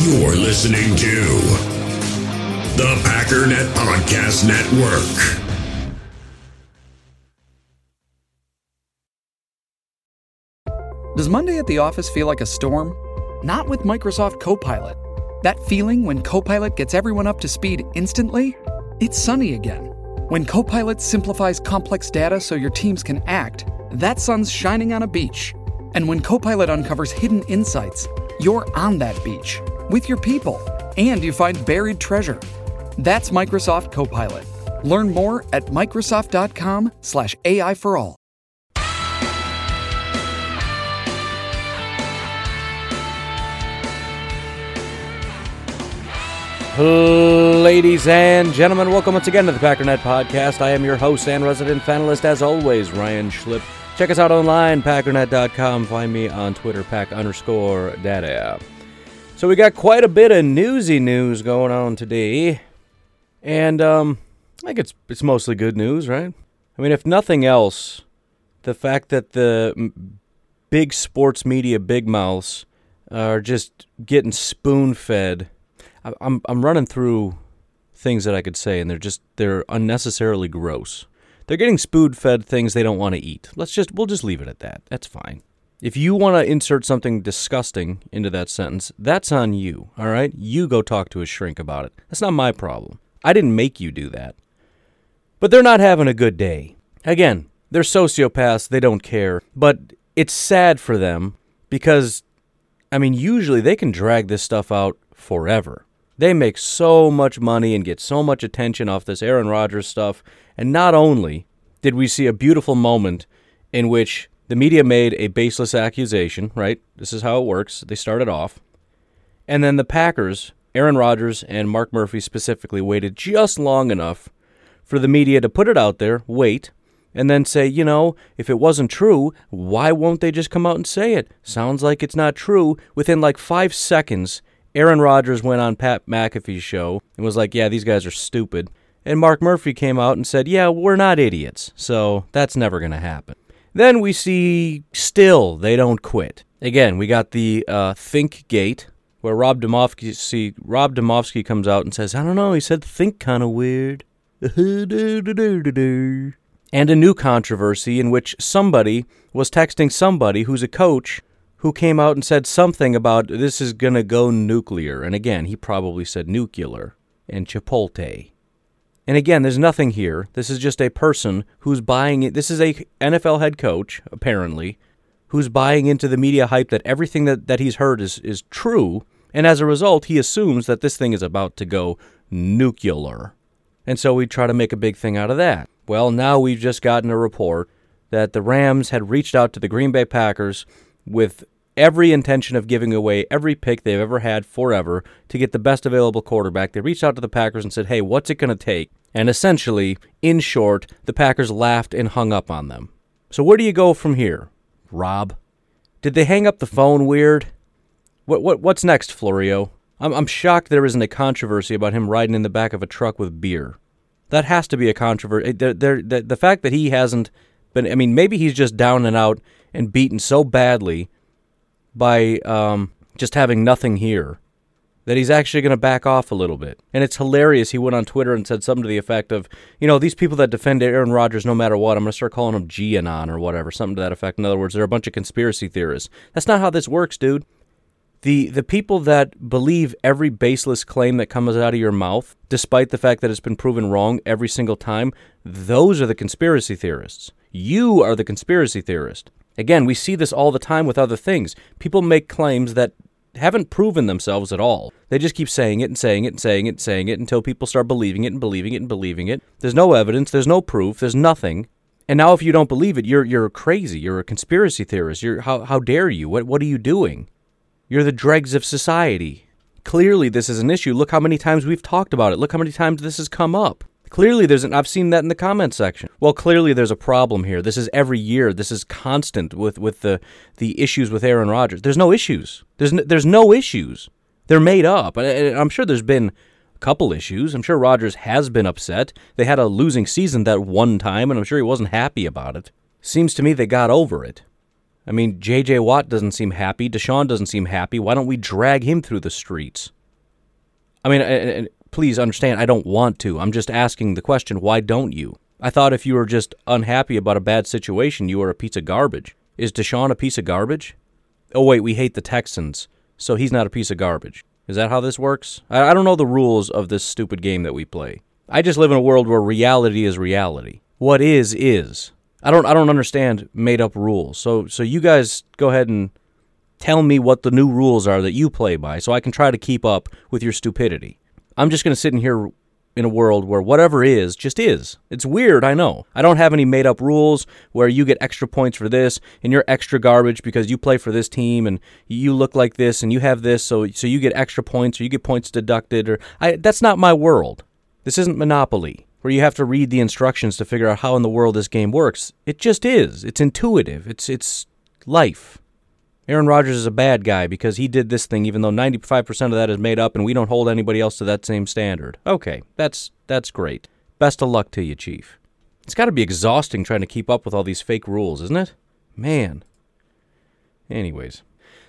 You're listening to the Packernet Podcast Network. Does Monday at the office feel like a storm? Not with Microsoft Copilot. That feeling when Copilot gets everyone up to speed instantly? It's sunny again. When Copilot simplifies complex data so your teams can act, that sun's shining on a beach. And when Copilot uncovers hidden insights, you're on that beach with your people and you find buried treasure. That's Microsoft Copilot. Learn more at Microsoft.com/slash AI for all. Ladies and gentlemen, welcome once again to the Packernet Podcast. I am your host and resident panelist, as always, Ryan Schlip. Check us out online, packernet.com. Find me on Twitter, pack underscore daddy. So we got quite a bit of newsy news going on today. And um, I think it's, it's mostly good news, right? I mean, if nothing else, the fact that the big sports media big mouths are just getting spoon fed. I'm I'm running through things that I could say, and they're just they're unnecessarily gross. They're getting spoon fed things they don't want to eat. Let's just we'll just leave it at that. That's fine. If you want to insert something disgusting into that sentence, that's on you. All right, you go talk to a shrink about it. That's not my problem. I didn't make you do that. But they're not having a good day. Again, they're sociopaths. They don't care. But it's sad for them because, I mean, usually they can drag this stuff out forever. They make so much money and get so much attention off this Aaron Rodgers stuff. And not only did we see a beautiful moment in which the media made a baseless accusation, right? This is how it works. They started off. And then the Packers, Aaron Rodgers and Mark Murphy specifically, waited just long enough for the media to put it out there, wait, and then say, you know, if it wasn't true, why won't they just come out and say it? Sounds like it's not true. Within like five seconds, Aaron Rodgers went on Pat McAfee's show and was like, yeah, these guys are stupid. And Mark Murphy came out and said, yeah, we're not idiots, so that's never going to happen. Then we see still they don't quit. Again, we got the uh, Think Gate, where Rob Demovsky, see, Rob Demovsky comes out and says, I don't know, he said think kind of weird. and a new controversy in which somebody was texting somebody who's a coach who came out and said something about this is going to go nuclear. And again, he probably said nuclear and Chipotle. And again, there's nothing here. This is just a person who's buying it. This is a NFL head coach, apparently, who's buying into the media hype that everything that, that he's heard is, is true. And as a result, he assumes that this thing is about to go nuclear. And so we try to make a big thing out of that. Well, now we've just gotten a report that the Rams had reached out to the Green Bay Packers with every intention of giving away every pick they've ever had forever to get the best available quarterback. They reached out to the Packers and said, hey, what's it going to take? And essentially, in short, the Packers laughed and hung up on them. So where do you go from here, Rob? Did they hang up the phone weird? What, what what's next, Florio? I'm, I'm shocked there isn't a controversy about him riding in the back of a truck with beer. That has to be a controversy. Eh, the, the, the fact that he hasn't been, I mean, maybe he's just down and out and beaten so badly by um, just having nothing here that he's actually going to back off a little bit. And it's hilarious. He went on Twitter and said something to the effect of, you know, these people that defend Aaron Rodgers no matter what, I'm going to start calling them GAnon or whatever, something to that effect. In other words, they're a bunch of conspiracy theorists. That's not how this works, dude. The the people that believe every baseless claim that comes out of your mouth, despite the fact that it's been proven wrong every single time, those are the conspiracy theorists. You are the conspiracy theorist. Again, we see this all the time with other things. People make claims that haven't proven themselves at all. They just keep saying it and saying it and saying it and saying it until people start believing it and believing it and believing it. There's no evidence, there's no proof, there's nothing. And now if you don't believe it, you're you're crazy. You're a conspiracy theorist. You're how how dare you? What what are you doing? You're the dregs of society. Clearly this is an issue. Look how many times we've talked about it. Look how many times this has come up. Clearly, there's an. I've seen that in the comment section. Well, clearly, there's a problem here. This is every year. This is constant with with the the issues with Aaron Rodgers. There's no issues. There's no, there's no issues. They're made up. And I'm sure there's been a couple issues. I'm sure Rodgers has been upset. They had a losing season that one time, and I'm sure he wasn't happy about it. Seems to me they got over it. I mean, J.J. Watt doesn't seem happy. Deshaun doesn't seem happy. Why don't we drag him through the streets? I mean, and please understand, I don't want to. I'm just asking the question, why don't you? I thought if you were just unhappy about a bad situation, you were a piece of garbage. Is Deshaun a piece of garbage? Oh, wait, we hate the Texans, so he's not a piece of garbage. Is that how this works? I, I don't know the rules of this stupid game that we play. I just live in a world where reality is reality. What is is. I don't I don't understand made up rules. So so you guys go ahead and tell me what the new rules are that you play by so I can try to keep up with your stupidity. I'm just going to sit in here in a world where whatever is just is. It's weird, I know. I don't have any made up rules where you get extra points for this and you're extra garbage because you play for this team and you look like this and you have this so so you get extra points or you get points deducted or I that's not my world. This isn't Monopoly where you have to read the instructions to figure out how in the world this game works. It just is. It's intuitive. It's it's life. Aaron Rodgers is a bad guy because he did this thing, even though 95% of that is made up and we don't hold anybody else to that same standard. Okay, that's, that's great. Best of luck to you, Chief. It's got to be exhausting trying to keep up with all these fake rules, isn't it? Man. Anyways,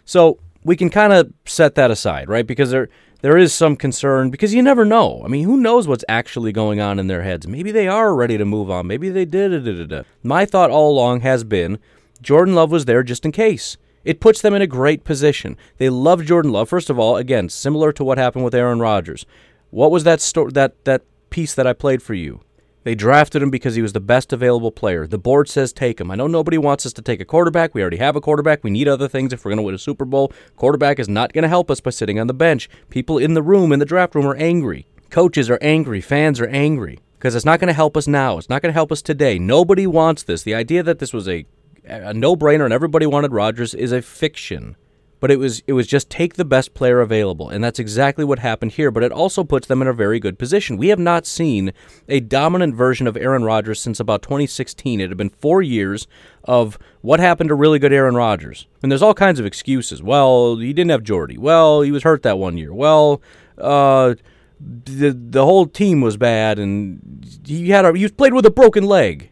so we can kind of set that aside, right? Because there there is some concern because you never know. I mean, who knows what's actually going on in their heads? Maybe they are ready to move on. Maybe they did. My thought all along has been Jordan Love was there just in case. It puts them in a great position. They love Jordan Love. First of all, again, similar to what happened with Aaron Rodgers. What was that sto- that that piece that I played for you? They drafted him because he was the best available player. The board says take him. I know nobody wants us to take a quarterback. We already have a quarterback. We need other things if we're going to win a Super Bowl. Quarterback is not going to help us by sitting on the bench. People in the room, in the draft room, are angry. Coaches are angry. Fans are angry because it's not going to help us now. It's not going to help us today. Nobody wants this. The idea that this was a a no-brainer and everybody wanted Rodgers is a fiction. But it was it was just take the best player available, and that's exactly what happened here. But it also puts them in a very good position. We have not seen a dominant version of Aaron Rodgers since about 2016. It had been four years of what happened to really good Aaron Rodgers. And there's all kinds of excuses. Well, he didn't have Jordy. Well, he was hurt that one year. Well, uh, the the whole team was bad, and he had a, he played with a broken leg,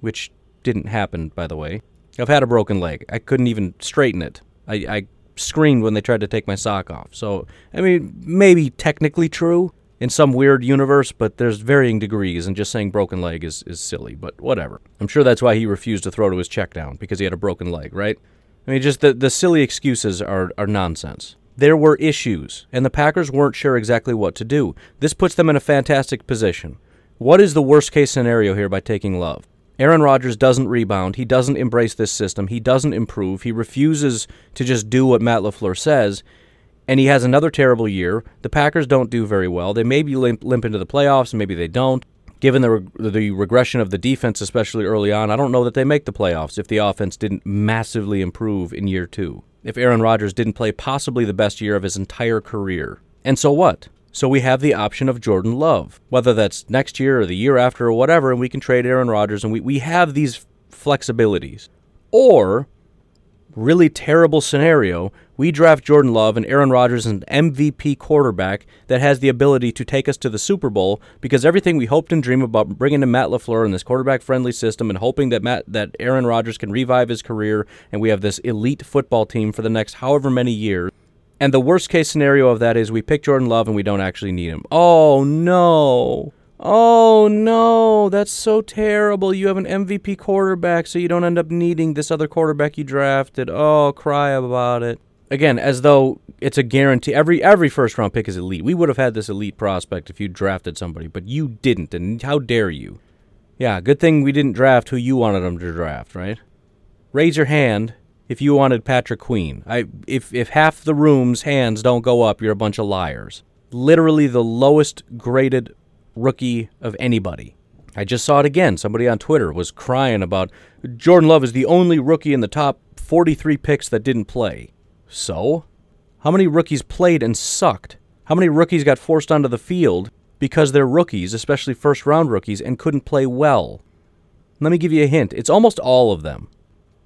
which didn't happen, by the way. I've had a broken leg. I couldn't even straighten it. I, I screamed when they tried to take my sock off. So, I mean, maybe technically true in some weird universe, but there's varying degrees, and just saying broken leg is, is silly, but whatever. I'm sure that's why he refused to throw to his check down, because he had a broken leg, right? I mean, just the, the silly excuses are, are nonsense. There were issues, and the Packers weren't sure exactly what to do. This puts them in a fantastic position. What is the worst case scenario here by taking Love? Aaron Rodgers doesn't rebound. He doesn't embrace this system. He doesn't improve. He refuses to just do what Matt LaFleur says. And he has another terrible year. The Packers don't do very well. They maybe limp, limp into the playoffs, maybe they don't. Given the, the regression of the defense, especially early on, I don't know that they make the playoffs if the offense didn't massively improve in year two. If Aaron Rodgers didn't play possibly the best year of his entire career. And so what? So we have the option of Jordan Love, whether that's next year or the year after or whatever, and we can trade Aaron Rodgers, and we, we have these flexibilities. Or, really terrible scenario, we draft Jordan Love and Aaron Rodgers an MVP quarterback that has the ability to take us to the Super Bowl because everything we hoped and dreamed about bringing in Matt LaFleur in this quarterback-friendly system and hoping that Matt that Aaron Rodgers can revive his career and we have this elite football team for the next however many years and the worst case scenario of that is we pick Jordan Love and we don't actually need him. Oh no. Oh no, that's so terrible. You have an MVP quarterback, so you don't end up needing this other quarterback you drafted. Oh, cry about it. Again, as though it's a guarantee. Every every first round pick is elite. We would have had this elite prospect if you drafted somebody, but you didn't, and how dare you? Yeah, good thing we didn't draft who you wanted them to draft, right? Raise your hand if you wanted Patrick Queen. I if if half the room's hands don't go up, you're a bunch of liars. Literally the lowest graded rookie of anybody. I just saw it again. Somebody on Twitter was crying about Jordan Love is the only rookie in the top 43 picks that didn't play. So, how many rookies played and sucked? How many rookies got forced onto the field because they're rookies, especially first round rookies, and couldn't play well? Let me give you a hint. It's almost all of them.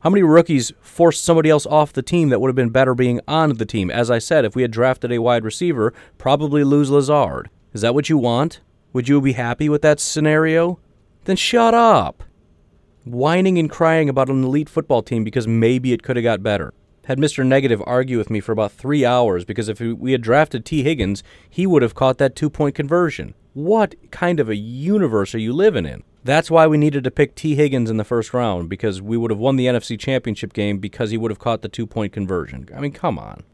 How many rookies forced somebody else off the team that would have been better being on the team? As I said, if we had drafted a wide receiver, probably lose Lazard. Is that what you want? Would you be happy with that scenario? Then shut up. whining and crying about an elite football team because maybe it could have got better. Had Mr. Negative argue with me for about three hours because if we had drafted Tee Higgins, he would have caught that two point conversion. What kind of a universe are you living in? That's why we needed to pick Tee Higgins in the first round because we would have won the NFC Championship game because he would have caught the two point conversion. I mean, come on.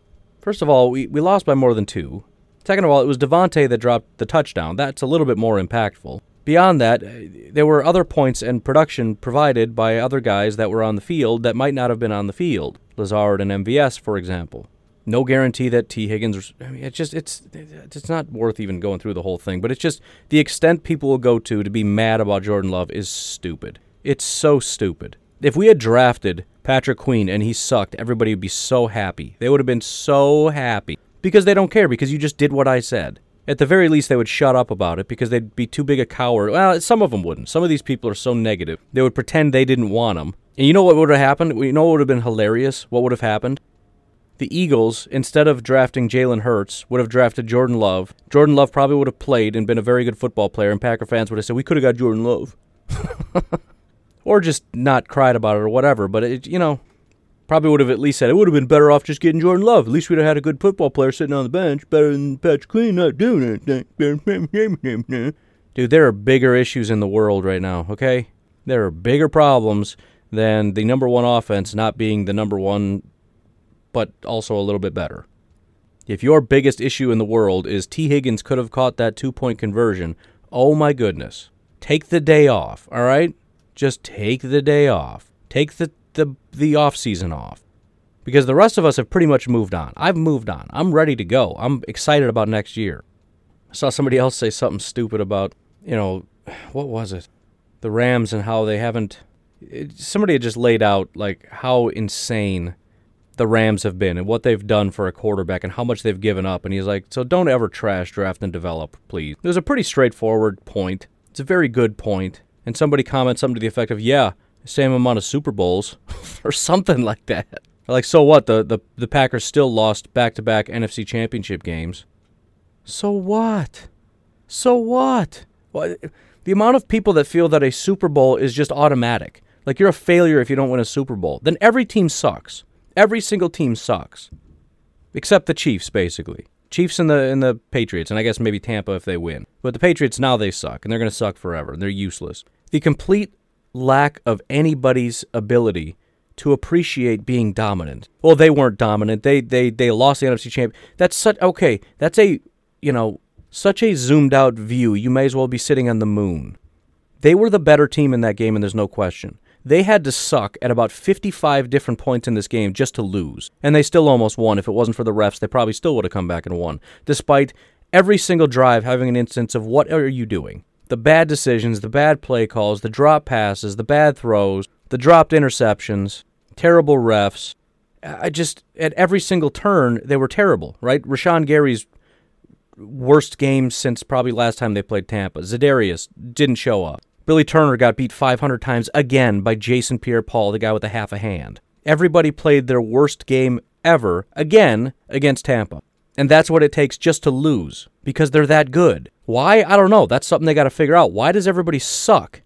First of all, we, we lost by more than two. Second of all, it was Davante that dropped the touchdown. That's a little bit more impactful. Beyond that, eh, there were other points and production provided by other guys that were on the field that might not have been on the field. Lazard and MVS, for example no guarantee that Tee Higgins. I mean, it's just it's it's not worth even going through the whole thing. But it's just the extent people will go to to be mad about Jordan Love is stupid. It's so stupid. If we had drafted Patrick Queen and he sucked, everybody would be so happy. They would have been so happy because they don't care because you just did what I said. At the very least, they would shut up about it because they'd be too big a coward. Well, some of them wouldn't. Some of these people are so negative. They would pretend they didn't want him. And you know what would have happened? You know what would have been hilarious? What would have happened? The Eagles, instead of drafting Jalen Hurts, would have drafted Jordan Love. Jordan Love probably would have played and been a very good football player, and Packer fans would have said, We could have got Jordan Love. or just not cried about it or whatever. But, it, you know, probably would have at least said, It would have been better off just getting Jordan Love. At least we'd have had a good football player sitting on the bench, better than Patch Queen not doing anything. Dude, there are bigger issues in the world right now, okay? There are bigger problems than the number one offense not being the number one but also a little bit better. If your biggest issue in the world is Tee Higgins could have caught that two point conversion, oh my goodness. Take the day off, all right? Just take the day off. Take the, the, the off season off. Because the rest of us have pretty much moved on. I've moved on. I'm ready to go. I'm excited about next year. I saw somebody else say something stupid about, you know, what was it? The Rams and how they haven't. It, somebody had just laid out, like, how insane the Rams have been and what they've done for a quarterback and how much they've given up. And he's like, so don't ever trash draft and develop, please. Was a pretty straightforward point. It's a very good point. And somebody comments something to the effect of, yeah, same amount of Super Bowls or something like that. Like, so what? The, the, the Packers still lost back to back NFC championship games. So what? So what? Well, the amount of people that feel that a Super Bowl is just automatic, like you're a failure if you don't win a Super Bowl, then every team sucks. Every single team sucks, except the Chiefs, basically. Chiefs and the and the Patriots, and I guess maybe Tampa if they win. But the Patriots now they suck, and they're going to suck forever. And they're useless. The complete lack of anybody's ability to appreciate being dominant. Well, they weren't dominant. They they they lost the NFC champ. That's such okay. That's a you know such a zoomed out view. You may as well be sitting on the moon. They were the better team in that game, and there's no question. They had to suck at about 55 different points in this game just to lose. And they still almost won. If it wasn't for the refs, they probably still would have come back and won, despite every single drive having an instance of what are you doing? The bad decisions, the bad play calls, the drop passes, the bad throws, the dropped interceptions, terrible refs. I just, at every single turn, they were terrible, right? Rashan Gary's worst game since probably last time they played Tampa. Za'Darius didn't show up. Billy Turner got beat 500 times again by Jason Pierre Paul, the guy with a half a hand. Everybody played their worst game ever again against Tampa. And that's what it takes just to lose because they're that good. Why? I don't know. That's something they got to figure out. Why does everybody suck?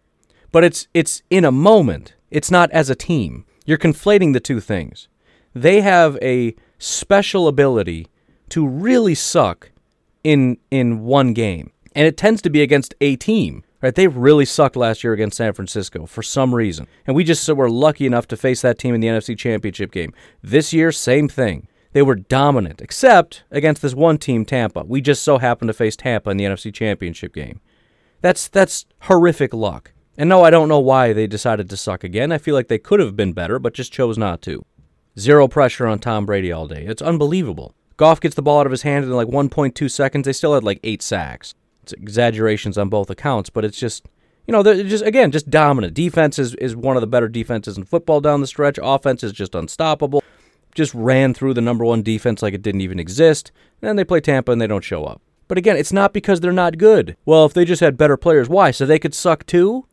But it's it's in a moment. It's not as a team. You're conflating the two things. They have a special ability to really suck in in one game. And it tends to be against a team. Right, they really sucked last year against San Francisco for some reason, and we just were lucky enough to face that team in the NFC Championship game. This year, same thing. They were dominant, except against this one team, Tampa. We just so happened to face Tampa in the NFC Championship game. That's that's horrific luck. And no, I don't know why they decided to suck again. I feel like they could have been better, but just chose not to. Zero pressure on Tom Brady all day. It's unbelievable. Goff gets the ball out of his hand in like 1.2 seconds. They still had like eight sacks it's exaggerations on both accounts, but it's just you know, they're just again just dominant. Defense is, is one of the better defenses in football down the stretch. Offense is just unstoppable. Just ran through the number one defense like it didn't even exist. then they play Tampa and they don't show up. But again, it's not because they're not good. Well, if they just had better players, why? So they could suck too?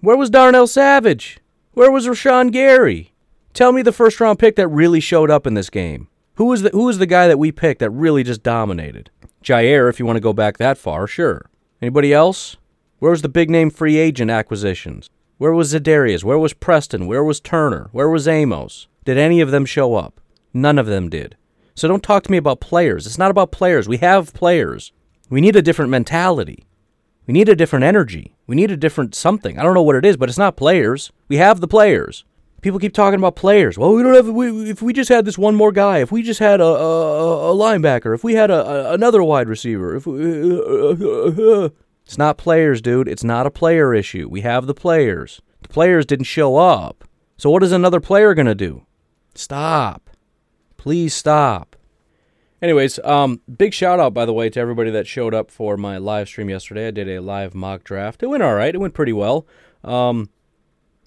Where was Darnell Savage? Where was Rashan Gary? Tell me the first round pick that really showed up in this game. Who was the who was the guy that we picked that really just dominated? Jaire, if you want to go back that far, sure. Anybody else? Where was the big name free agent acquisitions? Where was Za'Darius? Where was Preston? Where was Turner? Where was Amos? Did any of them show up? None of them did. So don't talk to me about players. It's not about players. We have players. We need a different mentality. We need a different energy. We need a different something. I don't know what it is, but it's not players. We have the players. People keep talking about players. Well, we don't have. We, if we just had this one more guy, if we just had a, a, a linebacker, if we had a, a another wide receiver, if we, uh, it's not players, dude. It's not a player issue. We have the players. The players didn't show up. So what is another player gonna do? Stop. Please stop. Anyways, um, big shout out by the way to everybody that showed up for my live stream yesterday. I did a live mock draft. It went all right. It went pretty well. Um,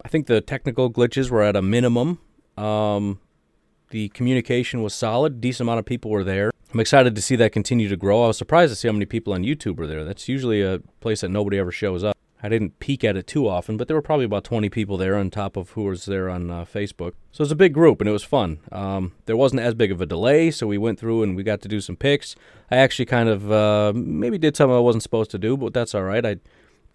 I think the technical glitches were at a minimum. Um, the communication was solid. Decent amount of people were there. I'm excited to see that continue to grow. I was surprised to see how many people on YouTube were there. That's usually a place that nobody ever shows up. I didn't peek at it too often, but there were probably about 20 people there on top of who was there on uh, Facebook. So it was a big group and it was fun. Um, there wasn't as big of a delay, so we went through and we got to do some picks. I actually kind of uh, maybe did something I wasn't supposed to do, but that's all right. I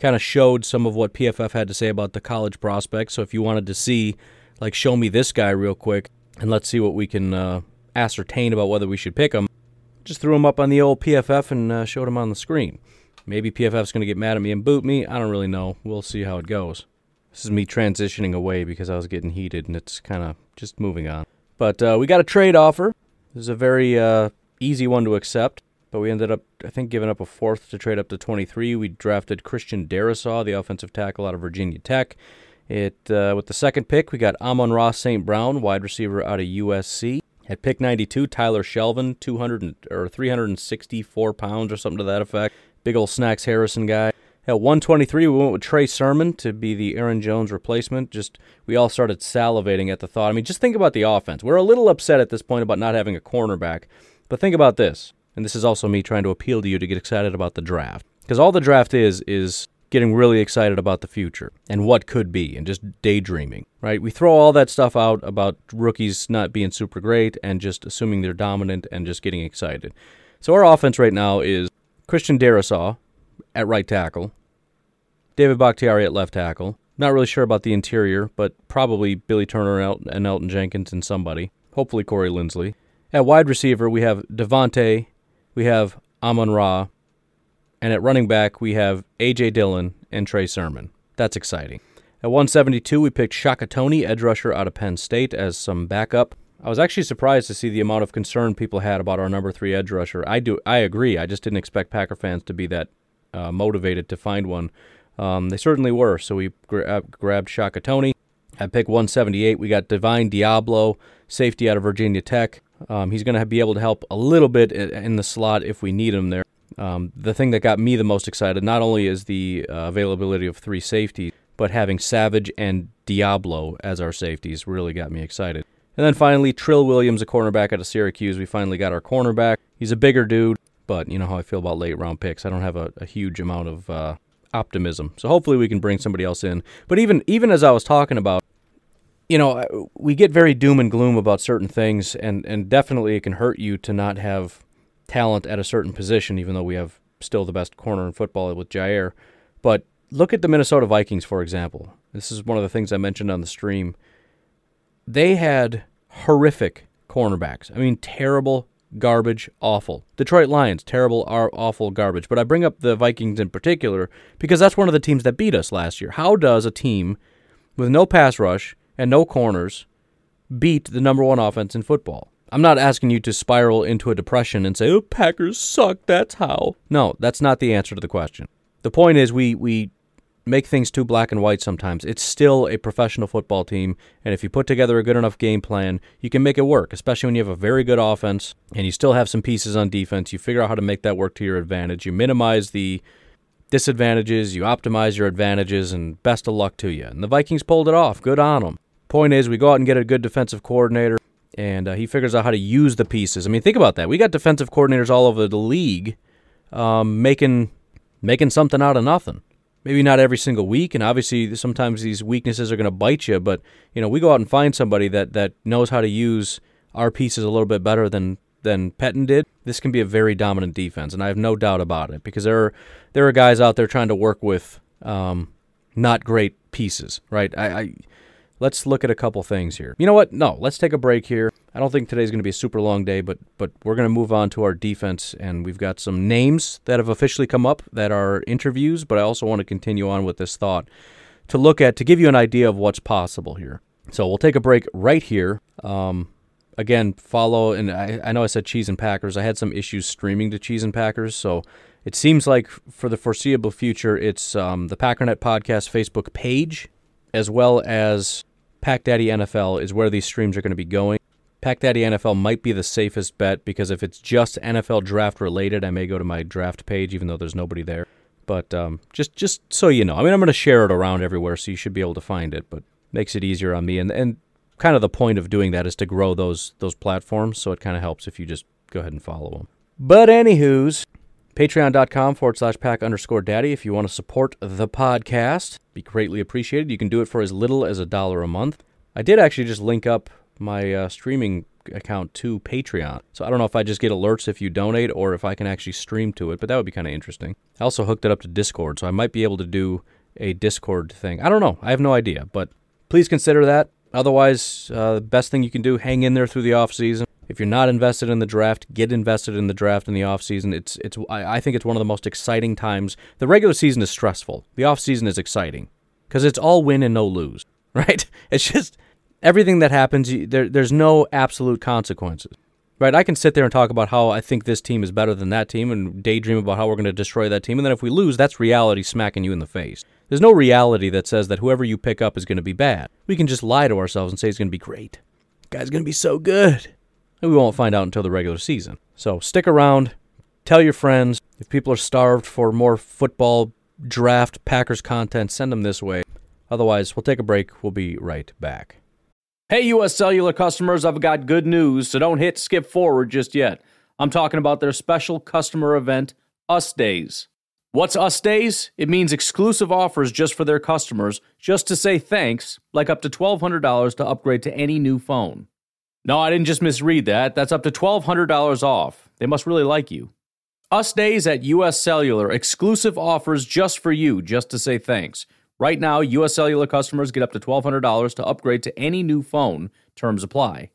kind of showed some of what PFF had to say about the college prospects. So if you wanted to see, like, show me this guy real quick and let's see what we can uh, ascertain about whether we should pick him, just threw him up on the old PFF and uh, showed him on the screen. Maybe PFF's going to get mad at me and boot me. I don't really know. We'll see how it goes. This is me transitioning away because I was getting heated and it's kind of just moving on. But uh, we got a trade offer. This is a very uh, easy one to accept, but we ended up, I think, giving up a fourth to trade up to 23. We drafted Christian Darrisaw, the offensive tackle out of Virginia Tech. It uh, with the second pick, we got Amon-Ra St. Brown, wide receiver out of USC. At pick 92, Tyler Shelvin, 200 or 364 pounds or something to that effect. Big old Snacks Harrison guy. At 123, we went with Trey Sermon to be the Aaron Jones replacement. Just we all started salivating at the thought. I mean, just think about the offense. We're a little upset at this point about not having a cornerback, but think about this. And this is also me trying to appeal to you to get excited about the draft. Because all the draft is is getting really excited about the future and what could be and just daydreaming, right? We throw all that stuff out about rookies not being super great and just assuming they're dominant and just getting excited. So our offense right now is Christian Darrisaw at right tackle, David Bakhtiari at left tackle. Not really sure about the interior, but probably Billy Turner and Elgton Jenkins and somebody. Hopefully Corey Linsley. At wide receiver, we have Davante, we have Amon Ra, and at running back, we have A.J. Dillon and Trey Sermon. That's exciting. At 172, we picked Shaka Toney, edge rusher out of Penn State, as some backup. I was actually surprised to see the amount of concern people had about our number three edge rusher. I do, I agree. I just didn't expect Packer fans to be that uh, motivated to find one. Um, they certainly were. So we gra- uh, grabbed Shaka Toney. At pick 178, we got Divine Deablo, safety out of Virginia Tech. Um, he's going to be able to help a little bit in the slot if we need him there. Um, the thing that got me the most excited not only is the uh, availability of three safeties, but having Savage and Deablo as our safeties really got me excited. And then finally, Trill Williams, a cornerback out of Syracuse. We finally got our cornerback. He's a bigger dude, but you know how I feel about late round picks. I don't have a, a huge amount of uh, optimism. So hopefully we can bring somebody else in. But even even as I was talking about, you know, uh, we get very doom and gloom about certain things, and and definitely it can hurt you to not have talent at a certain position, even though we have still the best corner in football with Jaire. But look at the Minnesota Vikings, for example. This is one of the things I mentioned on the stream they had horrific cornerbacks. I mean, terrible, garbage, awful. Detroit Lions, terrible, awful, garbage. But I bring up the Vikings in particular because that's one of the teams that beat us last year. How does a team with no pass rush and no corners beat the number one offense in football? I'm not asking you to spiral into a depression and say, "Oh, Packers suck." That's how. No, that's not the answer to the question. The point is, we we make things too black and white sometimes. It's still a professional football team, and if you put together a good enough game plan, you can make it work, especially when you have a very good offense and you still have some pieces on defense. You figure out how to make that work to your advantage. You minimize the disadvantages, you optimize your advantages, and best of luck to you. And the Vikings pulled it off. Good on them. Point is, we go out and get a good defensive coordinator, and uh, he figures out how to use the pieces. I mean, think about that. We got defensive coordinators all over the league um, making making something out of nothing maybe not every single week and obviously sometimes these weaknesses are going to bite you but you know we go out and find somebody that that knows how to use our pieces a little bit better than than Pettine did this can be a very dominant defense and I have no doubt about it because there are there are guys out there trying to work with um, not great pieces, right? I, I let's look at a couple things here. You know what? No, let's take a break here. I don't think today's going to be a super long day, but but we're going to move on to our defense, and we've got some names that have officially come up that are interviews. But I also want to continue on with this thought to look at to give you an idea of what's possible here. So we'll take a break right here. Um, again, follow, and I, I know I said Cheese and Packers. I had some issues streaming to Cheese and Packers, so it seems like for the foreseeable future, it's um, the Packernet Podcast Facebook page, as well as Pack Daddy NFL is where these streams are going to be going. Pack Daddy NFL might be the safest bet because if it's just NFL draft related, I may go to my draft page, even though there's nobody there. But um, just just so you know, I mean, I'm going to share it around everywhere, so you should be able to find it. But makes it easier on me, and and kind of the point of doing that is to grow those those platforms. So it kind of helps if you just go ahead and follow them. But anywho's, patreon.com forward slash pack underscore daddy if you want to support the podcast. Be greatly appreciated. You can do it for as little as a dollar a month. I did actually just link up my uh, streaming account to Patreon. So I don't know if I just get alerts if you donate or if I can actually stream to it, but that would be kind of interesting. I also hooked it up to Discord, so I might be able to do a Discord thing. I don't know. I have no idea, but please consider that. Otherwise, uh, the best thing you can do, hang in there through the off season. If you're not invested in the draft, get invested in the draft in the off season. It's it's I, I think it's one of the most exciting times. The regular season is stressful. The off season is exciting because it's all win and no lose, right? It's just everything that happens. There, there's no absolute consequences, right? I can sit there and talk about how I think this team is better than that team and daydream about how we're going to destroy that team, and then if we lose, that's reality smacking you in the face. There's no reality that says that whoever you pick up is going to be bad. We can just lie to ourselves and say it's going to be great. guy's going to be so good and we won't find out until the regular season. So stick around, tell your friends. If people are starved for more football draft Packers content, send them this way. Otherwise, we'll take a break. We'll be right back. Hey, US Cellular customers, I've got good news, so don't hit skip forward just yet. I'm talking about their special customer event, Us Days. What's Us Days? It means exclusive offers just for their customers, just to say thanks, like up to $1,200 to upgrade to any new phone. No, I didn't just misread that. That's up to $1,200 off. They must really like you. Us Days at US Cellular, exclusive offers just for you, just to say thanks. Right now, US Cellular customers get up to $1,200 to upgrade to any new phone. Terms apply.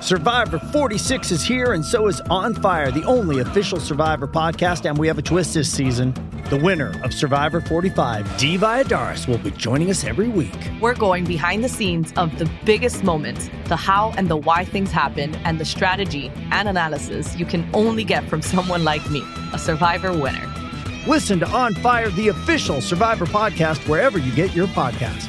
Survivor 46 is here, and so is On Fire, the only official Survivor podcast. And we have a twist this season. The winner of Survivor 45, Dee Valladares, will be joining us every week. We're going behind the scenes of the biggest moments, the how and the why things happen, and the strategy and analysis you can only get from someone like me, a Survivor winner. Listen to On Fire, the official Survivor podcast, wherever you get your podcasts.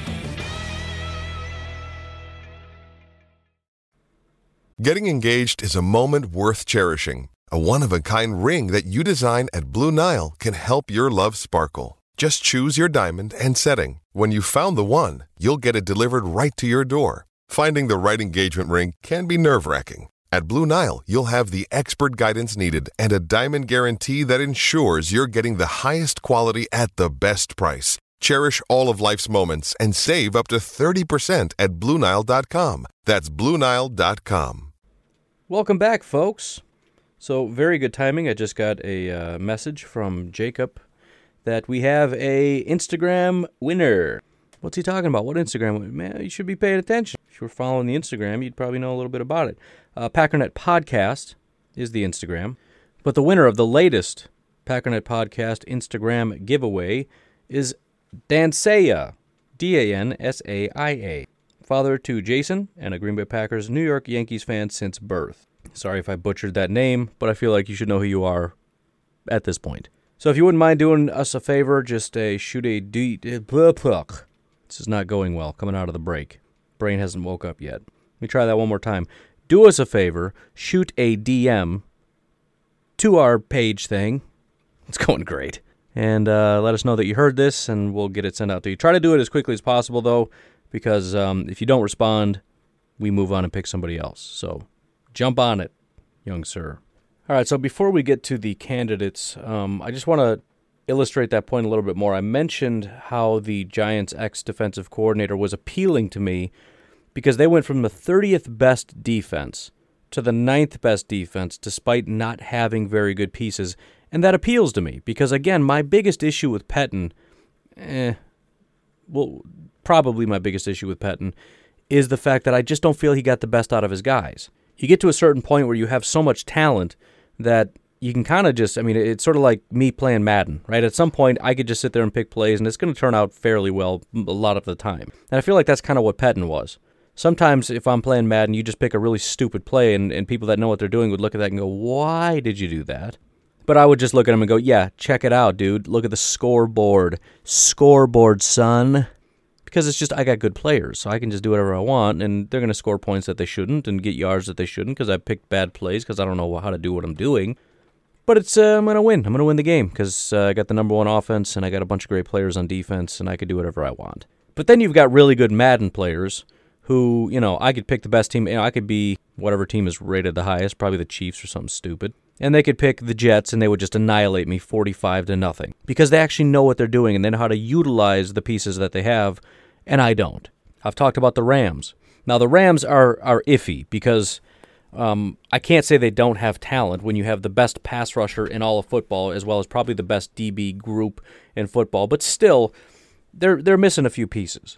Getting engaged is a moment worth cherishing. A one of a kind ring that you design at Blue Nile can help your love sparkle. Just choose your diamond and setting. When you've found the one, you'll get it delivered right to your door. Finding the right engagement ring can be nerve wracking. At Blue Nile, you'll have the expert guidance needed and a diamond guarantee that ensures you're getting the highest quality at the best price. Cherish all of life's moments and save up to 30% at BlueNile.com. That's BlueNile.com. Welcome back, folks. So, very good timing. I just got a uh, message from Jacob that we have a Instagram winner. What's he talking about? What Instagram? Man, you should be paying attention. If you were following the Instagram, you'd probably know a little bit about it. Uh, Packernet Podcast is the Instagram. But the winner of the latest Packernet Podcast Instagram giveaway is Dansaia, D A N S A I A father to Jason and a Green Bay Packers New York Yankees fan since birth. Sorry if I butchered that name, but I feel like you should know who you are at this point. So if you wouldn't mind doing us a favor, just a shoot a. This is not going well coming out of the break. Brain hasn't woke up yet. Let me try that one more time. Do us a favor, shoot a DM to our page thing. It's going great. And uh, let us know that you heard this, and we'll get it sent out to you. Try to do it as quickly as possible, though because um, if you don't respond, we move on and pick somebody else. So jump on it, young sir. All right, so before we get to the candidates, um, I just want to illustrate that point a little bit more. I mentioned how the Giants' ex defensive coordinator was appealing to me because they went from the 30th best defense to the ninth best defense despite not having very good pieces. And that appeals to me because, again, my biggest issue with Pettine eh, well, probably my biggest issue with Pettine is the fact that I just don't feel he got the best out of his guys. You get to a certain point where you have so much talent that you can kind of just, I mean, it's sort of like me playing Madden, right? At some point, I could just sit there and pick plays, and it's going to turn out fairly well a lot of the time. And I feel like that's kind of what Pettine was. Sometimes, if I'm playing Madden, you just pick a really stupid play, and, and people that know what they're doing would look at that and go, Why did you do that? But I would just look at them and go, Yeah, check it out, dude. Look at the scoreboard. Scoreboard, son because it's just I got good players, so I can just do whatever I want, and they're going to score points that they shouldn't and get yards that they shouldn't because I picked bad plays because I don't know how to do what I'm doing. But it's uh, I'm going to win. I'm going to win the game because uh, I got the number one offense and I got a bunch of great players on defense, and I could do whatever I want. But then you've got really good Madden players who, you know, I could pick the best team. You know, I could be whatever team is rated the highest, probably the Chiefs or something stupid. And they could pick the Jets and they would just annihilate me 45 to nothing because they actually know what they're doing and they know how to utilize the pieces that they have and I don't. I've talked about the Rams. Now the Rams are are iffy because um, I can't say they don't have talent when you have the best pass rusher in all of football, as well as probably the best DB group in football. But still, they're they're missing a few pieces.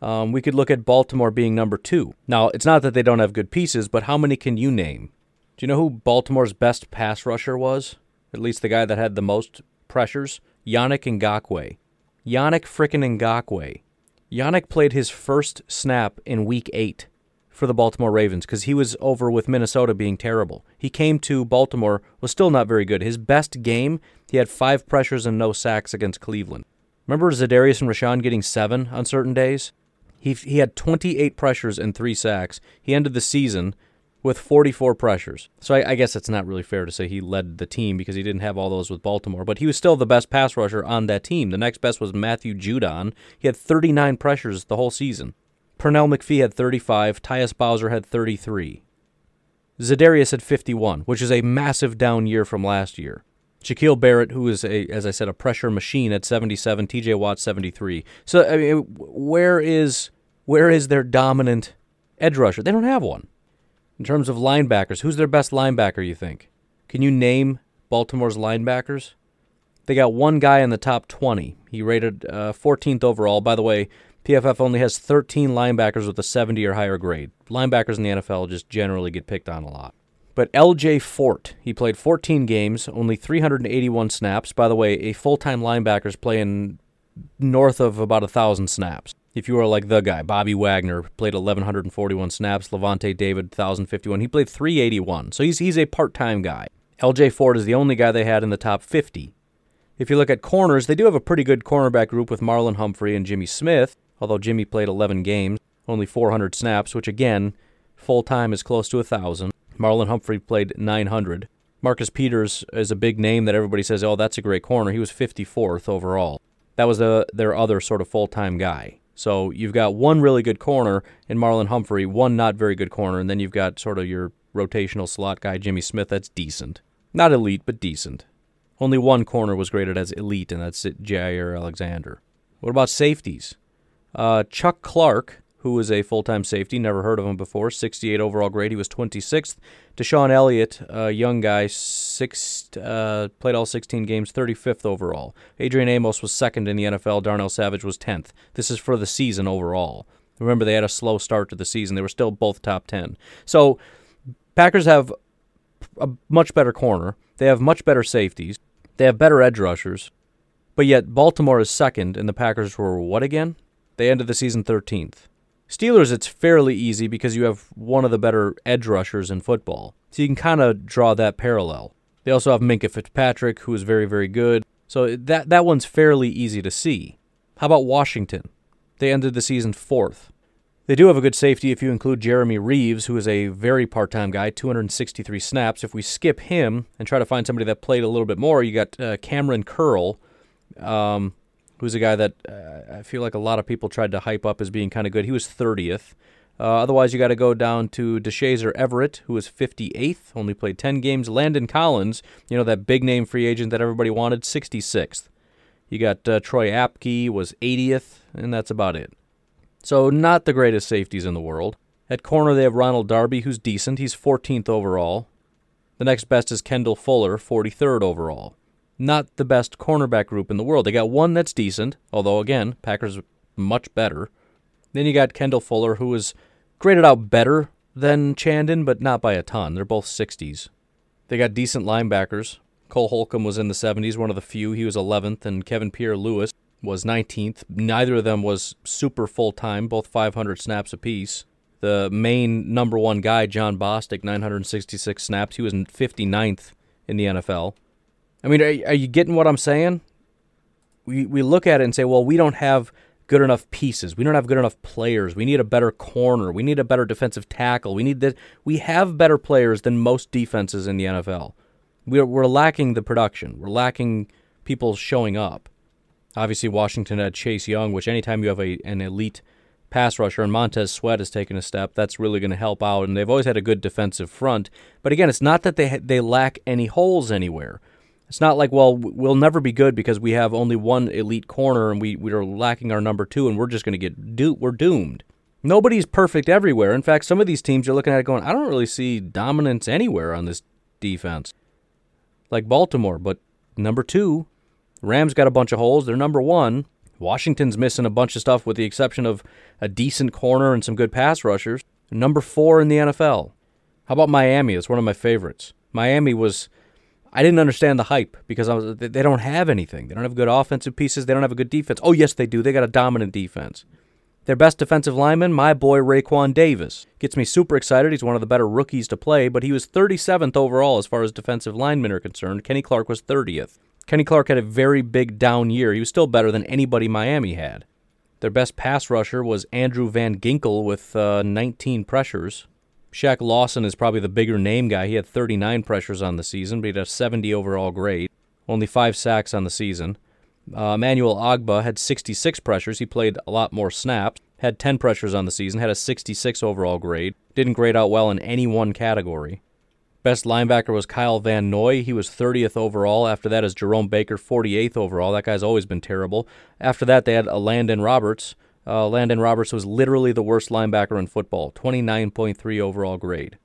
Um, we could look at Baltimore being number two. Now, it's not that they don't have good pieces, but how many can you name? Do you know who Baltimore's best pass rusher was? At least the guy that had the most pressures? Yannick Ngakoue. Yannick frickin' Ngakoue Yannick played his first snap in week eight for the Baltimore Ravens because he was over with Minnesota being terrible. He came to Baltimore, was still not very good. His best game, he had five pressures and no sacks against Cleveland. Remember Za'Darius and Rashan getting seven on certain days? He, he had 28 pressures and three sacks. He ended the season with 44 pressures. So I, I, guess it's not really fair to say he led the team because he didn't have all those with Baltimore, but he was still the best pass rusher on that team. The next best was Matthew Judon. He had 39 pressures the whole season. Pernell McPhee had 35. Tyus Bowser had 33. Za'Darius had 51, which is a massive down year from last year. Shaquille Barrett, who is a, as I said, a pressure machine at 77. T.J. Watt 73. So I mean, where is where is their dominant edge rusher? They don't have one. In terms of linebackers, who's their best linebacker, you think? Can you name Baltimore's linebackers? They got one guy in the top 20. He rated uh, 14th overall. By the way, PFF only has 13 linebackers with a 70 or higher grade. Linebackers in the NFL just generally get picked on a lot. But LJ Fort, he played 14 games, only 381 snaps. By the way, a full time linebacker is playing north of about a 1,000 snaps if you are like the guy, Bobby Wagner played 1,141 snaps, Lavonte David 1,051. He played 381, so he's he's a part-time guy. L.J. Fort is the only guy they had in the top 50. If you look at corners, they do have a pretty good cornerback group with Marlon Humphrey and Jimmy Smith, although Jimmy played 11 games, only 400 snaps, which again, full-time is close to 1,000. Marlon Humphrey played 900. Marcus Peters is a big name that everybody says, oh, that's a great corner. He was 54th overall. That was the, their other sort of full-time guy. So you've got one really good corner in Marlon Humphrey, one not very good corner, and then you've got sort of your rotational slot guy, Jimmy Smith, that's decent. Not elite, but decent. Only one corner was graded as elite, and that's Jaire Alexander. What about safeties? Uh, Chuck Clark who was a full time safety. Never heard of him before. 68 overall grade. He was 26th. DeShon Elliott, a young guy, six, uh, played all 16 games, 35th overall. Adrian Amos was second in the NFL. Darnell Savage was 10th. This is for the season overall. Remember, they had a slow start to the season. They were still both top 10. So, Packers have a much better corner. They have much better safeties. They have better edge rushers. But yet, Baltimore is second, and the Packers were what again? They ended the season 13th. Steelers, it's fairly easy because you have one of the better edge rushers in football. So you can kind of draw that parallel. They also have Minkah Fitzpatrick, who is very, very good. So that, that one's fairly easy to see. How about Washington? They ended the season fourth. They do have a good safety if you include Jeremy Reaves, who is a very part time guy, 263 snaps. If we skip him and try to find somebody that played a little bit more, you got uh, Kamren Curl. Um, who's a guy that uh, I feel like a lot of people tried to hype up as being kind of good. He was 30th. Uh, otherwise, you got to go down to Deshazor Everett, who was 58th, only played 10 games. Landon Collins, you know, that big name free agent that everybody wanted, 66th. You got uh, Troy Apke, was 80th, and that's about it. So, not the greatest safeties in the world. At corner, they have Ronald Darby, who's decent. He's 14th overall. The next best is Kendall Fuller, 43rd overall. Not the best cornerback group in the world. They got one that's decent, although again, Packers much better. Then you got Kendall Fuller, who was graded out better than Chandon, but not by a ton. They're both 60s. They got decent linebackers. Cole Holcomb was in the 70s, one of the few. He was 11th, and Kevin Pierre Louis was 19th. Neither of them was super full time, both 500 snaps apiece. The main number one guy, Jon Bostic, 966 snaps. He was 59th in the NFL. I mean, are, are you getting what I'm saying? We, we look at it and say, well, we don't have good enough pieces. We don't have good enough players. We need a better corner. We need a better defensive tackle. We need that. We have better players than most defenses in the NFL. We're, we're lacking the production. We're lacking people showing up. Obviously, Washington had Chase Young, which anytime you have a, an elite pass rusher and Montez Sweat has taken a step, that's really going to help out. And they've always had a good defensive front. But again, it's not that they they lack any holes anywhere. It's not like, well, we'll never be good because we have only one elite corner and we, we are lacking our number two and we're just going to get do- we're doomed. Nobody's perfect everywhere. In fact, some of these teams you're looking at it going, I don't really see dominance anywhere on this defense. Like Baltimore, but number two, Rams got a bunch of holes. They're number one. Washington's missing a bunch of stuff with the exception of a decent corner and some good pass rushers. Number four in the NFL. How about Miami? It's one of my favorites. Miami was I didn't understand the hype because I was they don't have anything. They don't have good offensive pieces. They don't have a good defense. Oh yes, they do. They got a dominant defense. Their best defensive lineman, my boy Raekwon Davis, gets me super excited. He's one of the better rookies to play, but he was 37th overall as far as defensive linemen are concerned. Kenny Clark was 30th. Kenny Clark had a very big down year. He was still better than anybody Miami had. Their best pass rusher was Andrew Van Ginkel with uh, 19 pressures. Shaq Lawson is probably the bigger name guy. He had 39 pressures on the season, but he had a 70 overall grade. Only five sacks on the season. Uh, Emmanuel Ogbah had 66 pressures. He played a lot more snaps. Had 10 pressures on the season. Had a 66 overall grade. Didn't grade out well in any one category. Best linebacker was Kyle Van Noy. He was 30th overall. After that is Jerome Baker, 48th overall. That guy's always been terrible. After that, they had Landon Roberts, uh, Landon Roberts was literally the worst linebacker in football, 29.3 overall grade.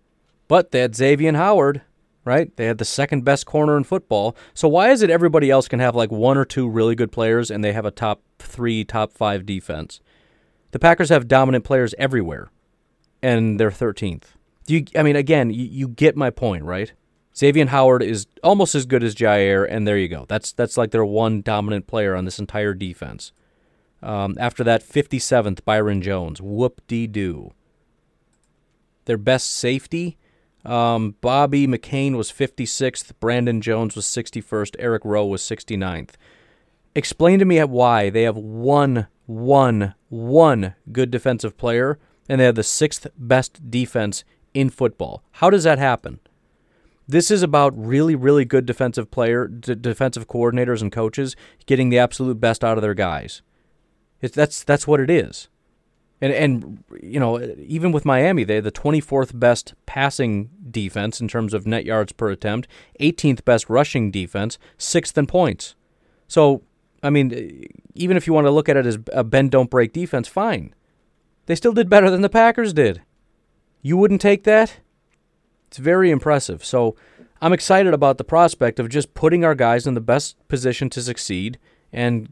But they had Xavier Howard, right? They had the second best corner in football. So why is it everybody else can have like one or two really good players and they have a top three, top five defense? The Packers have dominant players everywhere, and they're 13th. You, I mean, again, you, you get my point, right? Xavier Howard is almost as good as Jaire, and there you go. That's that's like their one dominant player on this entire defense. Um, after that, 57th, Byron Jones. Whoop de doo. Their best safety, um, Bobby McCain was 56th. Brandon Jones was 61st. Eric Rowe was 69th. Explain to me why they have one, one, one good defensive player and they have the sixth best defense in football. How does that happen? This is about really, really good defensive player, d- defensive coordinators and coaches getting the absolute best out of their guys. It's, that's that's what it is. And and you know, even with Miami, they the 24th best passing defense in terms of net yards per attempt, 18th best rushing defense, sixth in points. So, I mean, even if you want to look at it as a bend don't break defense, fine. They still did better than the Packers did. You wouldn't take that? It's very impressive. So, I'm excited about the prospect of just putting our guys in the best position to succeed and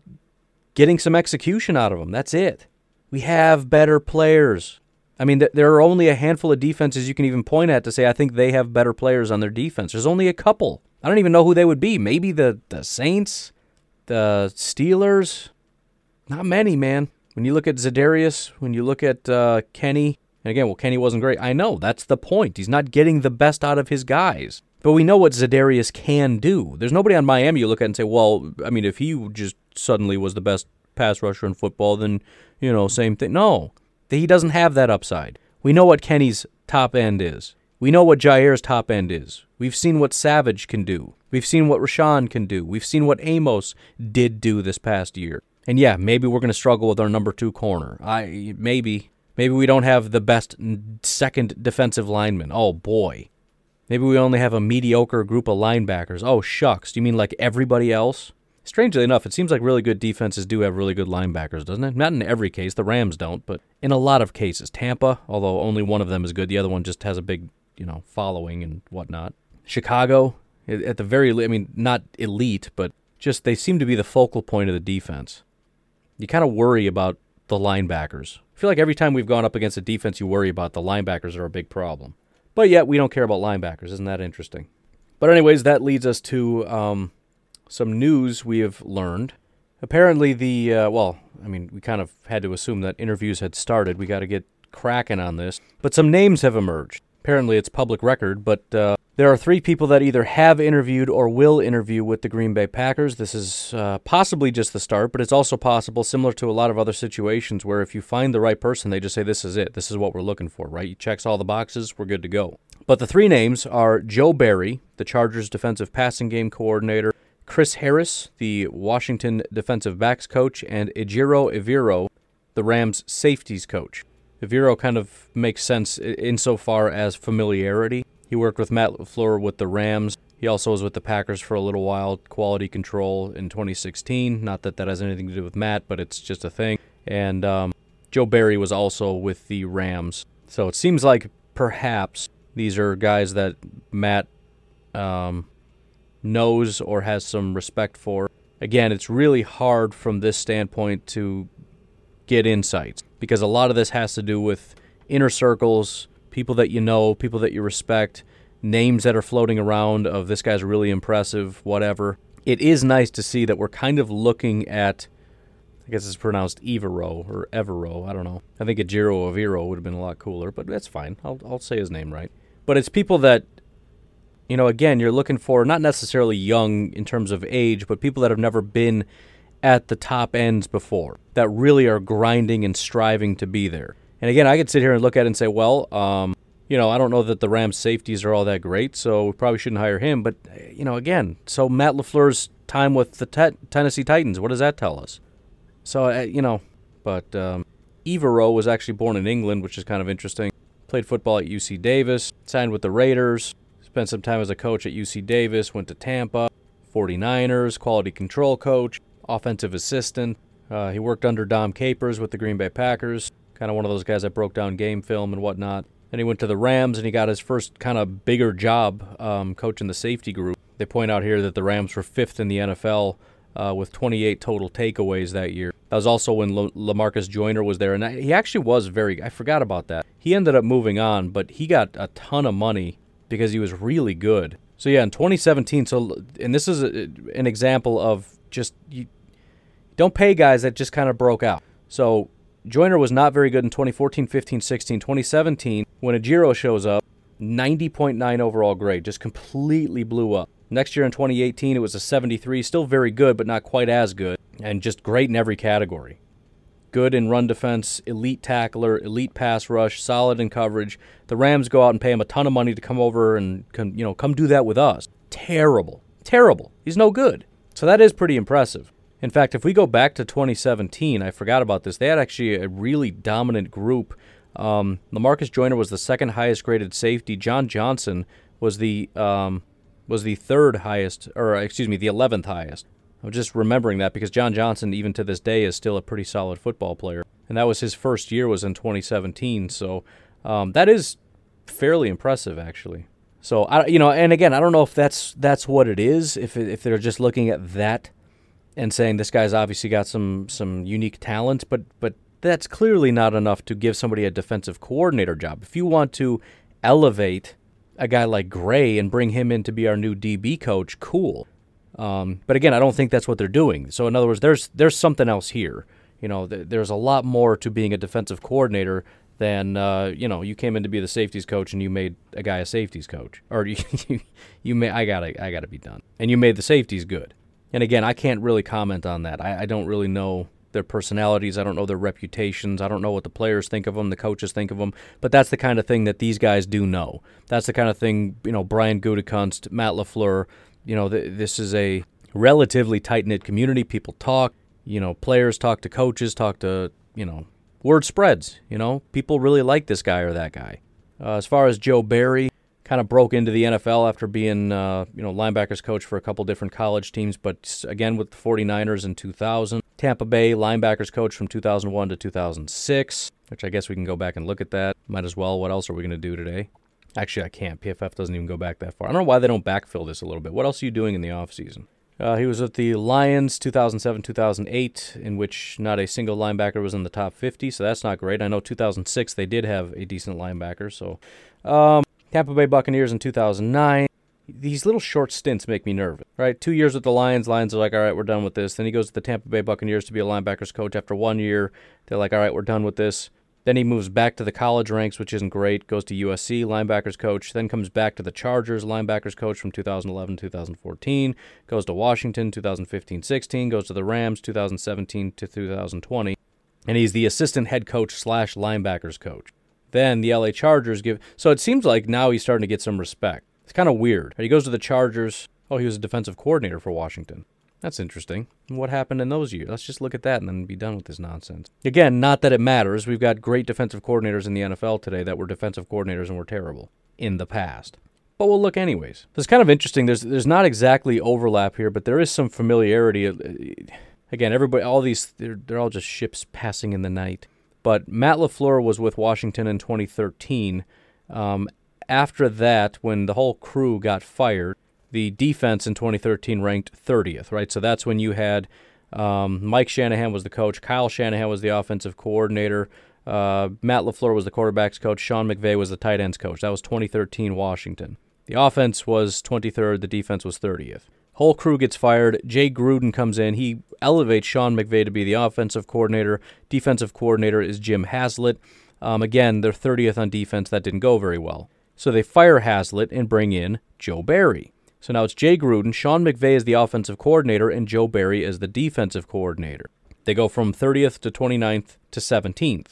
getting some execution out of them. That's it. We have better players. I mean, th- there are only a handful of defenses you can even point at to say, I think they have better players on their defense. There's only a couple. I don't even know who they would be. Maybe the, the Saints, the Steelers. Not many, man. When you look at Za'Darius, when you look at uh, Kenny, and again, well, Kenny wasn't great. I know. That's the point. He's not getting the best out of his guys. But we know what Za'Darius can do. There's nobody on Miami you look at and say, well, I mean, if he just suddenly was the best pass rusher in football, then, you know, same thing. No, he doesn't have that upside. We know what Kenny's top end is. We know what Jaire's top end is. We've seen what Savage can do. We've seen what Rashan can do. We've seen what Amos did do this past year. And yeah, maybe we're going to struggle with our number two corner. I maybe maybe we don't have the best second defensive lineman. Oh boy, Maybe we only have a mediocre group of linebackers. Oh, shucks. Do you mean like everybody else? Strangely enough, it seems like really good defenses do have really good linebackers, doesn't it? Not in every case. The Rams don't, but in a lot of cases. Tampa, although only one of them is good, the other one just has a big, you know, following and whatnot. Chicago, At the very, I mean, not elite, but just they seem to be the focal point of the defense. You kind of worry about the linebackers. I feel like every time we've gone up against a defense, you worry about the linebackers are a big problem. But yet we don't care about linebackers. Isn't that interesting? But anyways, that leads us to um, some news we have learned. Apparently, the uh, well, I mean, we kind of had to assume that interviews had started. We got to get cracking on this. But some names have emerged. Apparently, it's public record, but uh, there are three people that either have interviewed or will interview with the Green Bay Packers. This is uh, possibly just the start, but it's also possible, similar to a lot of other situations, where if you find the right person, they just say, This is it. This is what we're looking for, right? He checks all the boxes, we're good to go. But the three names are Joe Barry, the Chargers defensive passing game coordinator, Chris Harris, the Washington defensive backs coach, and Ejiro Evero, the Rams safeties coach. Evero kind of makes sense insofar as familiarity. He worked with Matt LaFleur with the Rams. He also was with the Packers for a little while, quality control in 2016. Not that that has anything to do with Matt, but it's just a thing. And um, Joe Barry was also with the Rams. So it seems like perhaps these are guys that Matt um, knows or has some respect for. Again, it's really hard from this standpoint to get insights because a lot of this has to do with inner circles, people that you know, people that you respect, names that are floating around of this guy's really impressive, whatever. It is nice to see that we're kind of looking at I guess it's pronounced Evero or Evero. I don't know. I think Ejiro Evero would have been a lot cooler, but that's fine. I'll, I'll say his name right. But it's people that you know, again, you're looking for not necessarily young in terms of age, but people that have never been at the top ends before, that really are grinding and striving to be there. And again, I could sit here and look at it and say, well, um, you know, I don't know that the Rams' safeties are all that great, so we probably shouldn't hire him. But, you know, again, so Matt LaFleur's time with the te- Tennessee Titans, what does that tell us? So, uh, you know, but um, Evero was actually born in England, which is kind of interesting. Played football at UC Davis, signed with the Raiders, Spent some time as a coach at UC Davis, went to Tampa, 49ers, quality control coach, offensive assistant. Uh, he worked under Dom Capers with the Green Bay Packers, kind of one of those guys that broke down game film and whatnot. Then he went to the Rams and he got his first kind of bigger job um, coaching the safety group. They point out here that the Rams were fifth in the NFL uh, with 28 total takeaways that year. That was also when Lamarcus Joyner was there, and he actually was very. I forgot about that. He ended up moving on, but he got a ton of money because he was really good. So yeah, in 2017. So and this is a, an example of just you don't pay guys that just kind of broke out. So Joyner was not very good in 2014, 15, 16, 2017. When Ejiro shows up, 90.9 overall grade, just completely blew up. Next year in 2018, it was a 73, still very good, but not quite as good, and just great in every category good in run defense, elite tackler, elite pass rush, solid in coverage. The Rams go out and pay him a ton of money to come over and you know come do that with us. Terrible, terrible. He's no good. So that is pretty impressive. In fact, if we go back to 2017, I forgot about this. They had actually a really dominant group. Um, Lamarcus Joyner was the second highest graded safety. John Johnson was the um, was the third highest, or excuse me, the 11th highest. I'm just remembering that because John Johnson, even to this day, is still a pretty solid football player, and that was his first year was in 2017. So um, that is fairly impressive, actually. So I, you know, and again, I don't know if that's that's what it is. If if they're just looking at that and saying this guy's obviously got some some unique talent, but but that's clearly not enough to give somebody a defensive coordinator job. If you want to elevate a guy like Gray and bring him in to be our new DB coach, cool. Um, but again, I don't think that's what they're doing. So in other words, there's there's something else here. You know, th- there's a lot more to being a defensive coordinator than uh, you know. You came in to be the safeties coach and you made a guy a safeties coach, or you you, you made I gotta I gotta be done, and you made the safeties good. And again, I can't really comment on that. I, I don't really know their personalities. I don't know their reputations. I don't know what the players think of them, the coaches think of them. But that's the kind of thing that these guys do know. That's the kind of thing, you know, Brian Gutekunst, Matt LaFleur, you know, th- this is a relatively tight knit community. People talk, you know, players talk to coaches, talk to, you know, word spreads. You know, people really like this guy or that guy. Uh, as far as Joe Barry, kind of broke into the NFL after being, uh, you know, linebackers coach for a couple different college teams, but again with the 49ers in 2000. Tampa Bay linebackers coach from 2001 to 2006, which I guess we can go back and look at that. Might as well. What else are we going to do today? Actually, I can't. PFF doesn't even go back that far. I don't know why they don't backfill this a little bit. What else are you doing in the offseason? Uh, he was with the Lions 2007 2008, in which not a single linebacker was in the top 50, so that's not great. I know 2006 they did have a decent linebacker. So, um, Tampa Bay Buccaneers in 2009. These little short stints make me nervous, right? Two years with the Lions. Lions are like, all right, we're done with this. Then he goes to the Tampa Bay Buccaneers to be a linebackers coach. After one year, they're like, all right, we're done with this. Then he moves back to the college ranks, which isn't great. Goes to USC, linebackers coach. Then comes back to the Chargers, linebackers coach from 2011 2014. Goes to Washington 2015 16. Goes to the Rams 2017 to 2020. And he's the assistant head coach slash linebackers coach. Then the LA Chargers give. So it seems like now he's starting to get some respect. It's kind of weird. He goes to the Chargers. Oh, he was a defensive coordinator for Washington. That's interesting. What happened in those years? Let's just look at that and then be done with this nonsense. Again, not that it matters. We've got great defensive coordinators in the NFL today that were defensive coordinators and were terrible in the past. But we'll look anyways. It's kind of interesting. There's there's not exactly overlap here, but there is some familiarity. Again, everybody, all these, they're, they're all just ships passing in the night. But Matt LaFleur was with Washington in 2013. Um, after that, when the whole crew got fired, the defense in 2013 ranked 30th, right? So that's when you had um, Mike Shanahan was the coach, Kyle Shanahan was the offensive coordinator, uh, Matt LaFleur was the quarterback's coach, Sean McVay was the tight ends coach. That was 2013 Washington. The offense was 23rd, the defense was 30th. Whole crew gets fired. Jay Gruden comes in. He elevates Sean McVay to be the offensive coordinator. Defensive coordinator is Jim Haslett. Um, again, they're 30th on defense. That didn't go very well. So they fire Haslett and bring in Joe Barry. So now it's Jay Gruden, Sean McVay is the offensive coordinator, and Joe Barry is the defensive coordinator. They go from 30th to 29th to 17th.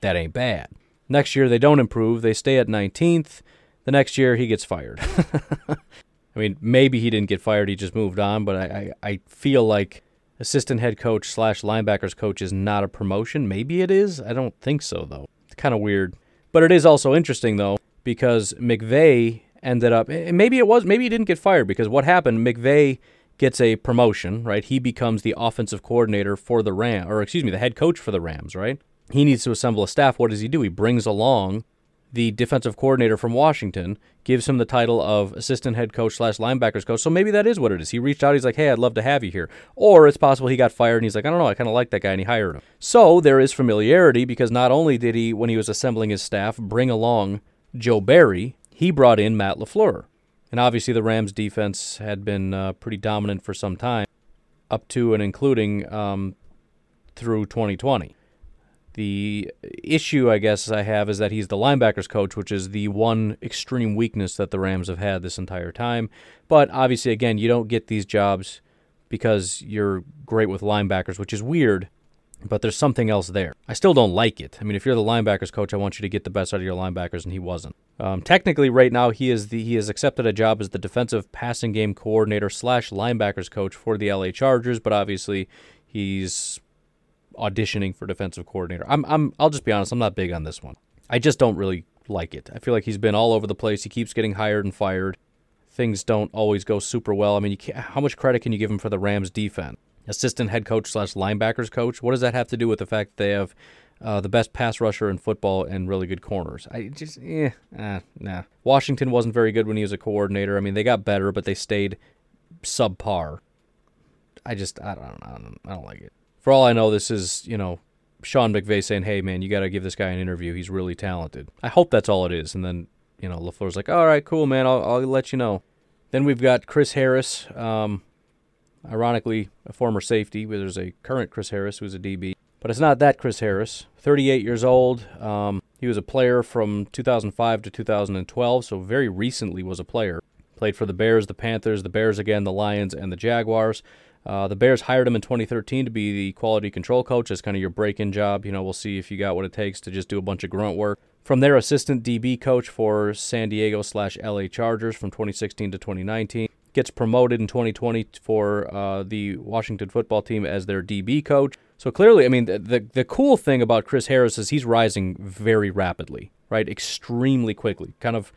That ain't bad. Next year, they don't improve. They stay at 19th. The next year, he gets fired. I mean, maybe he didn't get fired, he just moved on, but I, I, I feel like assistant head coach slash linebackers coach is not a promotion. Maybe it is. I don't think so, though. It's kind of weird. But it is also interesting, though, because McVay ended up maybe it was maybe he didn't get fired because what happened McVay gets a promotion, right? He becomes the offensive coordinator for the Ram or excuse me, the head coach for the Rams, right? He needs to assemble a staff. What does he do? He brings along the defensive coordinator from Washington, gives him the title of assistant head coach slash linebackers coach. So maybe that is what it is. He reached out. He's like, hey, I'd love to have you here. Or it's possible he got fired and he's like, I don't know. I kind of like that guy and he hired him. So there is familiarity because not only did he, when he was assembling his staff, bring along Joe Barry, he brought in Matt LaFleur. And obviously, the Rams' defense had been uh, pretty dominant for some time, up to and including um, through 2020. The issue, I guess, I have is that he's the linebackers coach, which is the one extreme weakness that the Rams have had this entire time. But obviously, again, you don't get these jobs because you're great with linebackers, which is weird but there's something else there. I still don't like it. I mean, if you're the linebackers coach, I want you to get the best out of your linebackers, and he wasn't. Um, technically, right now, he is the he has accepted a job as the defensive passing game coordinator slash linebackers coach for the LA Chargers, but obviously, he's auditioning for defensive coordinator. I'm I'm I'll just be honest, I'm not big on this one. I just don't really like it. I feel like he's been all over the place. He keeps getting hired and fired. Things don't always go super well. I mean, how much credit can you give him for the Rams defense? assistant head coach slash linebackers coach. What does that have to do with the fact that they have uh, the best pass rusher in football and really good corners? I just, eh, uh, nah. Washington wasn't very good when he was a coordinator. I mean, they got better, but they stayed subpar. I just, I don't, I don't, I don't like it. For all I know, this is, you know, Sean McVay saying, "Hey, man, you got to give this guy an interview. He's really talented." I hope that's all it is. And then, you know, LaFleur's like, "All right, cool, man. I'll, I'll let you know." Then we've got Chris Harris. Um, Ironically, a former safety, where there's a current Chris Harris who's a DB. But it's not that Chris Harris. 38 years old. Um, he was a player from 2005 to 2012, so very recently was a player. Played for the Bears, the Panthers, the Bears again, the Lions, and the Jaguars. Uh, the Bears hired him in 2013 to be the quality control coach. as kind of your break in job. You know, we'll see if you got what it takes to just do a bunch of grunt work. From there, assistant DB coach for San Diego slash LA Chargers from 2016 to 2019 gets promoted in 2020 for uh, the Washington football team as their DB coach. So clearly, I mean, the, the, the cool thing about Chris Harris is he's rising very rapidly, right? Extremely quickly. Kind of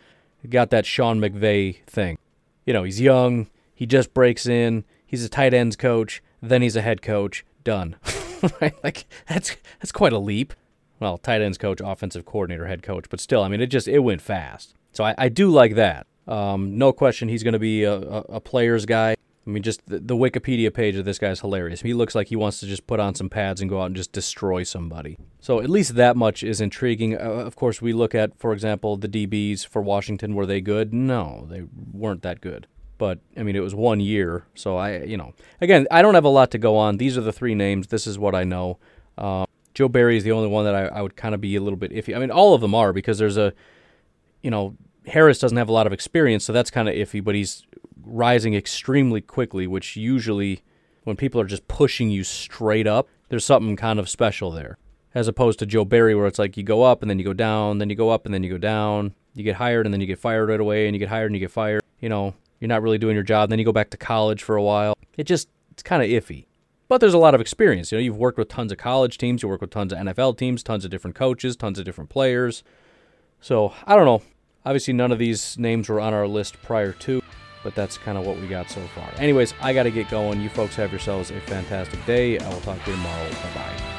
got that Sean McVay thing. You know, he's young. He just breaks in. He's a tight ends coach. Then he's a head coach. Done. right? Like that's that's quite a leap. Well, tight ends coach, offensive coordinator, head coach, but still, I mean, it just it went fast. So I, I do like that. Um, no question, he's going to be a, a, a, player's guy. I mean, just the, the, Wikipedia page of this guy's hilarious. He looks like he wants to just put on some pads and go out and just destroy somebody. So at least that much is intriguing. Uh, of course, we look at, for example, the DBs for Washington. Were they good? No, they weren't that good. But I mean, it was one year, so I, you know, again, I don't have a lot to go on. These are the three names. This is what I know. Uh, Joe Barry is the only one that I, I would kind of be a little bit iffy. I mean, all of them are because there's a, you know, Harris doesn't have a lot of experience, so that's kind of iffy. But he's rising extremely quickly, which usually, when people are just pushing you straight up, there's something kind of special there. As opposed to Joe Barry, where it's like you go up and then you go down, then you go up and then you go down. You get hired and then you get fired right away, and you get hired and you get fired. You know, you're not really doing your job. Then you go back to college for a while. It just it's kind of iffy. But there's a lot of experience. You know, you've worked with tons of college teams, you work with tons of NFL teams, tons of different coaches, tons of different players. So I don't know. Obviously, none of these names were on our list prior to, but that's kind of what we got so far. Anyways, I got to get going. You folks have yourselves a fantastic day. I will talk to you tomorrow. Bye bye.